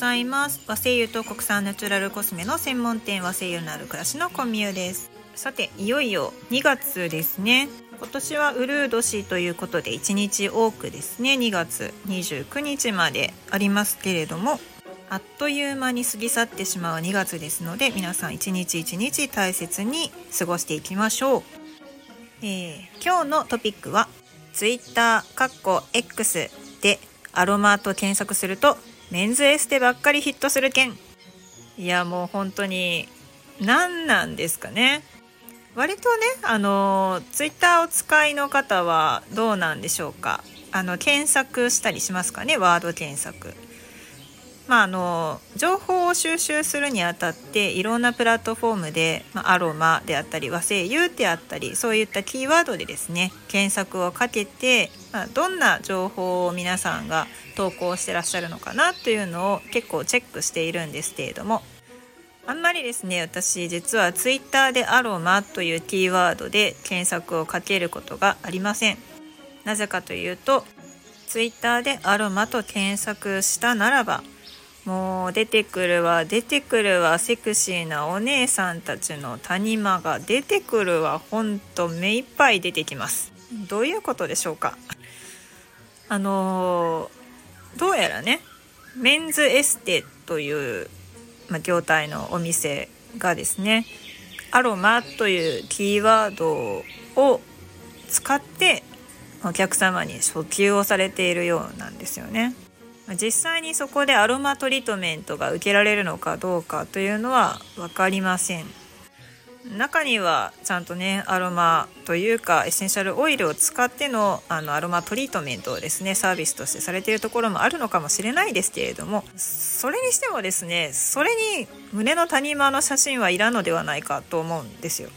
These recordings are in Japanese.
ざいます。和製油と国産ナチュラルコスメの専門店和製油のある暮らしのコミュです。さていよいよ2月ですね。今年はウルー年ということで1日多くですね2月29日までありますけれどもあっという間に過ぎ去ってしまう2月ですので皆さん一日一日大切に過ごしていきましょう、えー、今日のトピックは Twitter かっこ X でアロマと検索するとメンズエステばっかりヒットする件。いやもう本当に何なんですかね。割とねあのツイッターお使いの方はどうなんでしょうか。あの検索したりしますかねワード検索。まあ、あの情報を収集するにあたっていろんなプラットフォームで、まあ、アロマであったり和製油であったりそういったキーワードでですね検索をかけて、まあ、どんな情報を皆さんが投稿してらっしゃるのかなというのを結構チェックしているんですけれどもあんまりですね私実は Twitter でアロマというキーワードで検索をかけることがありません。なぜかというと Twitter でアロマと検索したならばもう出てくるわ出てくるわセクシーなお姉さんたちの谷間が出てくるわ。ほんと目いっぱい出てきます。どういうことでしょうか？あのー、どうやらねメンズエステという、ま、業態のお店がですねアロマというキーワードを使ってお客様に訴求をされているようなんですよね。実際にそこでアロマトリートメントが受けられるのかどうかというのは分かりません中にはちゃんとねアロマというかエッセンシャルオイルを使ってのあのアロマトリートメントをですねサービスとしてされているところもあるのかもしれないですけれどもそれにしてもですねそれに胸の谷間の写真はいらんのではないかと思うんですよ。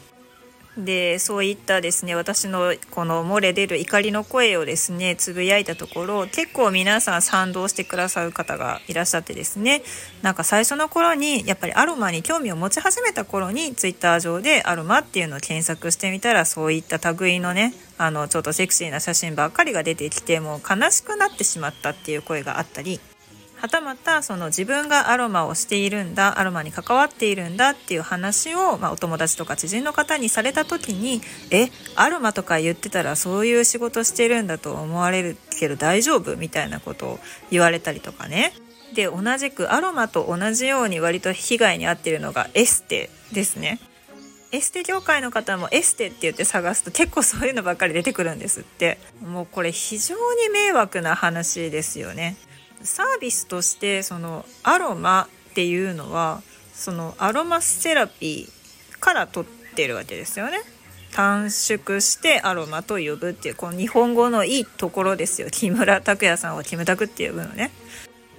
でそういったですね私のこの漏れ出る怒りの声をですねつぶやいたところ結構皆さん賛同してくださる方がいらっしゃってですねなんか最初の頃にやっぱりアロマに興味を持ち始めた頃にツイッター上でアロマっていうのを検索してみたらそういった類のねあのちょっとセクシーな写真ばっかりが出てきてもう悲しくなってしまったっていう声があったりはたまたその自分がアロマをしているんだアロマに関わっているんだっていう話を、まあ、お友達とか知人の方にされた時に「えアロマとか言ってたらそういう仕事してるんだと思われるけど大丈夫?」みたいなことを言われたりとかね。で同じくアロマと同じように割と被害に遭っているのがエステですね。エステ業界の方もエステって言って探すと結構そういうのばっかり出てくるんですってもうこれ非常に迷惑な話ですよねサービスとしてそのアロマっていうのはそのアロマセラピーから取ってるわけですよね。短縮してアロマと呼ぶっていうこの日本語のいいところですよ木村拓哉さんはキムタクって呼ぶのね。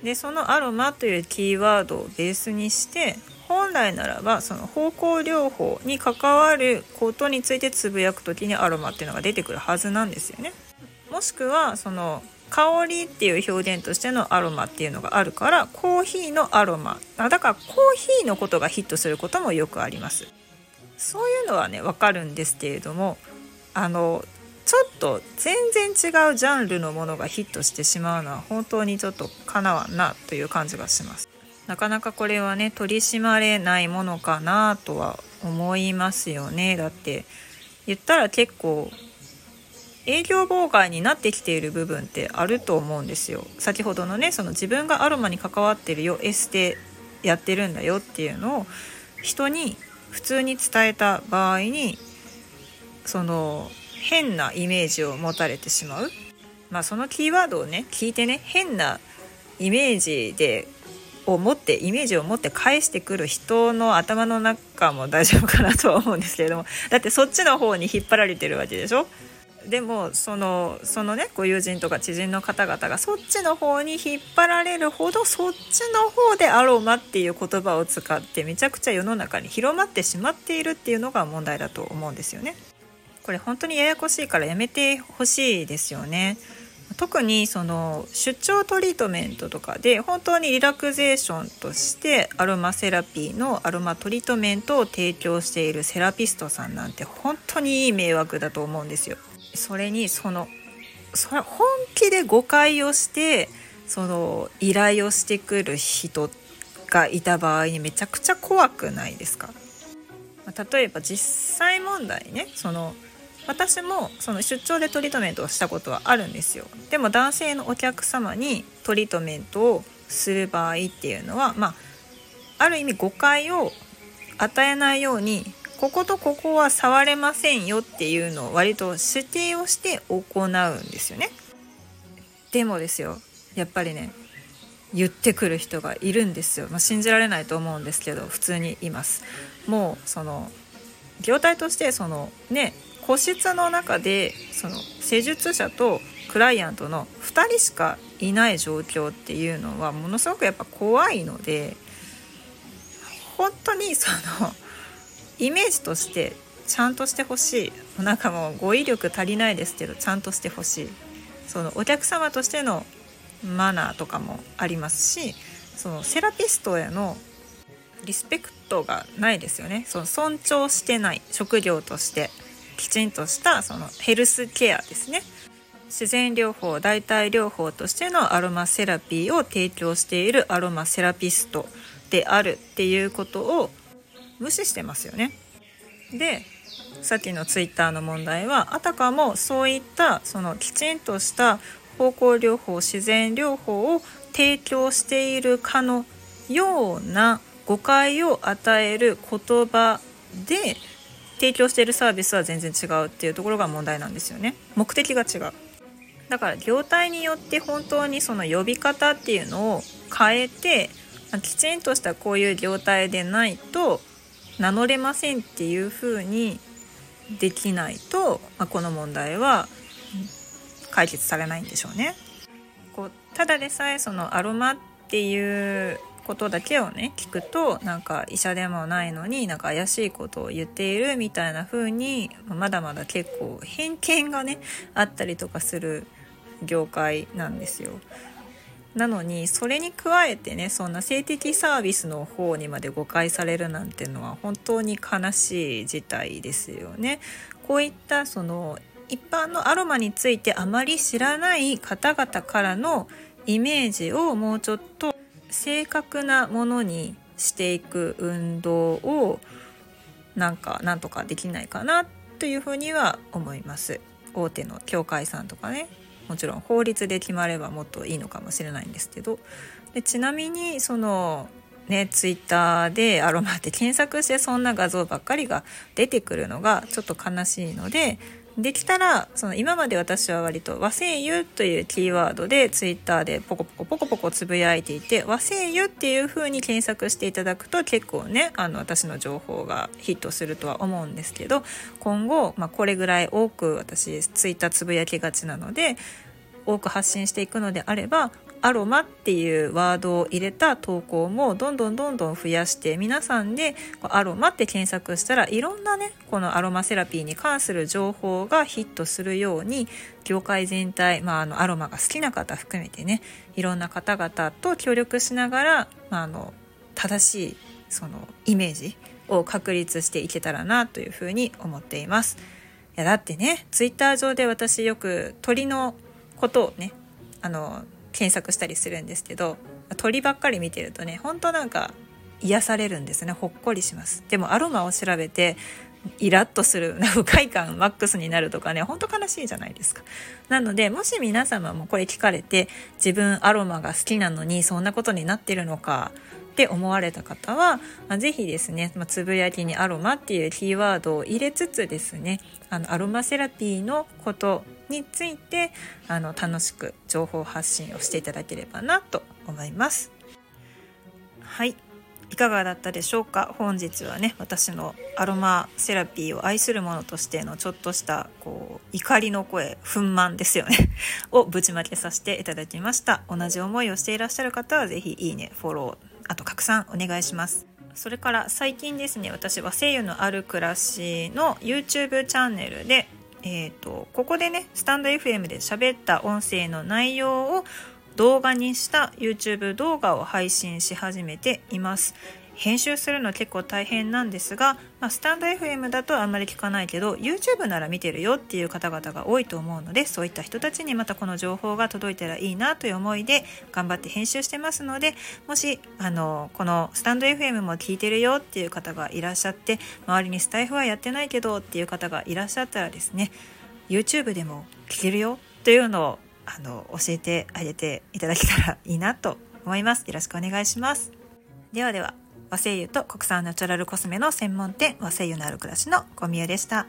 でそのアロマというキーワードをベースにして本来ならばその方向療法に関わることについてつぶやく時にアロマっていうのが出てくるはずなんですよね。もしくはその香りっていう表現としてのアロマっていうのがあるからコーヒーのアロマ。だからコーヒーのことがヒットすることもよくあります。そういうのはねわかるんですけれどもあのちょっと全然違うジャンルのものがヒットしてしまうのは本当にちょっとかなわんなという感じがします。なかなかこれはね取り締まれないものかなとは思いますよね。だって言ったら結構営業妨害になってきている部分ってあると思うんですよ。先ほどのねその自分がアロマに関わってるよエステやってるんだよっていうのを人に普通に伝えた場合にその変なイメージを持たれてしまう。まあそのキーワードをね聞いてね変なイメージでを持ってイメージを持って返してくる人の頭の中も大丈夫かなとは思うんですけれども。だってそっちの方に引っ張られてるわけでしょ。でもそのそのねご友人とか知人の方々がそっちの方に引っ張られるほどそっちの方でアロマっていう言葉を使ってめちゃくちゃ世の中に広まってしまっているっていうのが問題だと思うんですよね。これ本当にややこしいからやめてほしいですよね。特にその出張トリートメントとかで本当にリラクゼーションとしてアロマセラピーのアロマトリートメントを提供しているセラピストさんなんて本当にいい迷惑だと思うんですよ。それにそのそれ本気で誤解をしてその依頼をしてくる人がいた場合にめちゃくちゃ怖くないですか？例えば実際問題ねその私もその出張でトリートメントをしたことはあるんですよ。でも男性のお客様にトリートメントをする場合っていうのはまあある意味誤解を与えないようにこことここは触れませんよっていうのを割と指定をして行うんですよね。でもですよやっぱりね言ってくる人がいるんですよ、まあ、信じられないと思うんですけど普通にいます。もうその業態としてそのね個室の中でその施術者とクライアントの2人しかいない状況っていうのはものすごくやっぱ怖いので本当にそのイメージとしてちゃんとしてほしいなんかもう語彙力足りないですけどちゃんとしてほしい。そのお客様としてのマナーとかもありますしそのセラピストへのリスペクトがないですよね。その尊重してない職業としてきちんとしたそのヘルスケアですね。自然療法代替療法としてのアロマセラピーを提供しているアロマセラピストであるっていうことを無視してますよね。でさっきのツイッターの問題はあたかもそういったそのきちんとした方向療法自然療法を提供しているかのような誤解を与える言葉で提供しているサービスは全然違うっていうところが問題なんですよね目的が違うだから業態によって本当にその呼び方っていうのを変えてきちんとしたこういう業態でないと名乗れませんっていうふうにできないと、まあ、この問題は解決されないんでしょうね。こうただでさえそのアロマっていうことだけをね聞くとなんか医者でもないのになんか怪しいことを言っているみたいな風にまだまだ結構偏見がねあったりとかする業界なんですよ。なのにそれに加えてねそんな性的サービスの方にまで誤解されるなんてのは本当に悲しい事態ですよね。こういったその一般のアロマについてあまり知らない方々からのイメージをもうちょっと正確なものにしていく運動をなんかなんとかできないかなというふうには思います。大手の協会さんとかねもちろん法律で決まればもっといいのかもしれないんですけど。でちなみにそのねツイッターでアロマって検索してそんな画像ばっかりが出てくるのがちょっと悲しいのでできたらその今まで私は割と和声優というキーワードでツイッターでポコポコポコポコつぶやいていて和声優っていう風に検索していただくと結構ねあの私の情報がヒットするとは思うんですけど今後、まあ、これぐらい多く私ツイッターつぶやきがちなので多く発信していくのであればアロマっていうワードを入れた投稿もどんどんどんどん増やして皆さんでアロマって検索したらいろんなねこのアロマセラピーに関する情報がヒットするように業界全体、まあ、あのアロマが好きな方含めてねいろんな方々と協力しながら、まあ、あの正しいそのイメージを確立していけたらなというふうに思っています。いやだってねツイッター上で私よく鳥のことをねあの検索したりするんですけど鳥ばっかり見てるとねほんとなんか癒されるんですね。ほっこりします。でもアロマを調べてイラッとする不快感マックスになるとかねほんと悲しいじゃないですか。なのでもし皆様もこれ聞かれて自分アロマが好きなのにそんなことになってるのかって思われた方は、ぜひですね、まあ、つぶやきにアロマっていうキーワードを入れつつですねあのアロマセラピーのことについてあの楽しく情報発信をしていただければなと思います。はい。いかがだったでしょうか？本日はね私のアロマセラピーを愛する者としてのちょっとしたこう怒りの声憤懣ですよね。をぶちまけさせていただきました。同じ思いをしていらっしゃる方は是非いいねフォローあと拡散お願いしますそれから最近ですね私は声優のある暮らしの YouTube チャンネルでえーと、ここでねスタンド FM で喋った音声の内容を動画にした YouTube 動画を配信し始めています。編集するの結構大変なんですが、まあ、スタンド FM だとあんまり聞かないけど YouTube なら見てるよっていう方々が多いと思うのでそういった人たちにまたこの情報が届いたらいいなという思いで頑張って編集してますのでもしあのこのスタンド FM も聞いてるよっていう方がいらっしゃって周りにスタイフはやってないけどっていう方がいらっしゃったらですね YouTube でも聞けるよというのをあの教えてあげていただけたらいいなと思います。よろしくお願いします。ではでは和製油と国産ナチュラルコスメの専門店和製油のある暮らしの小宮でした。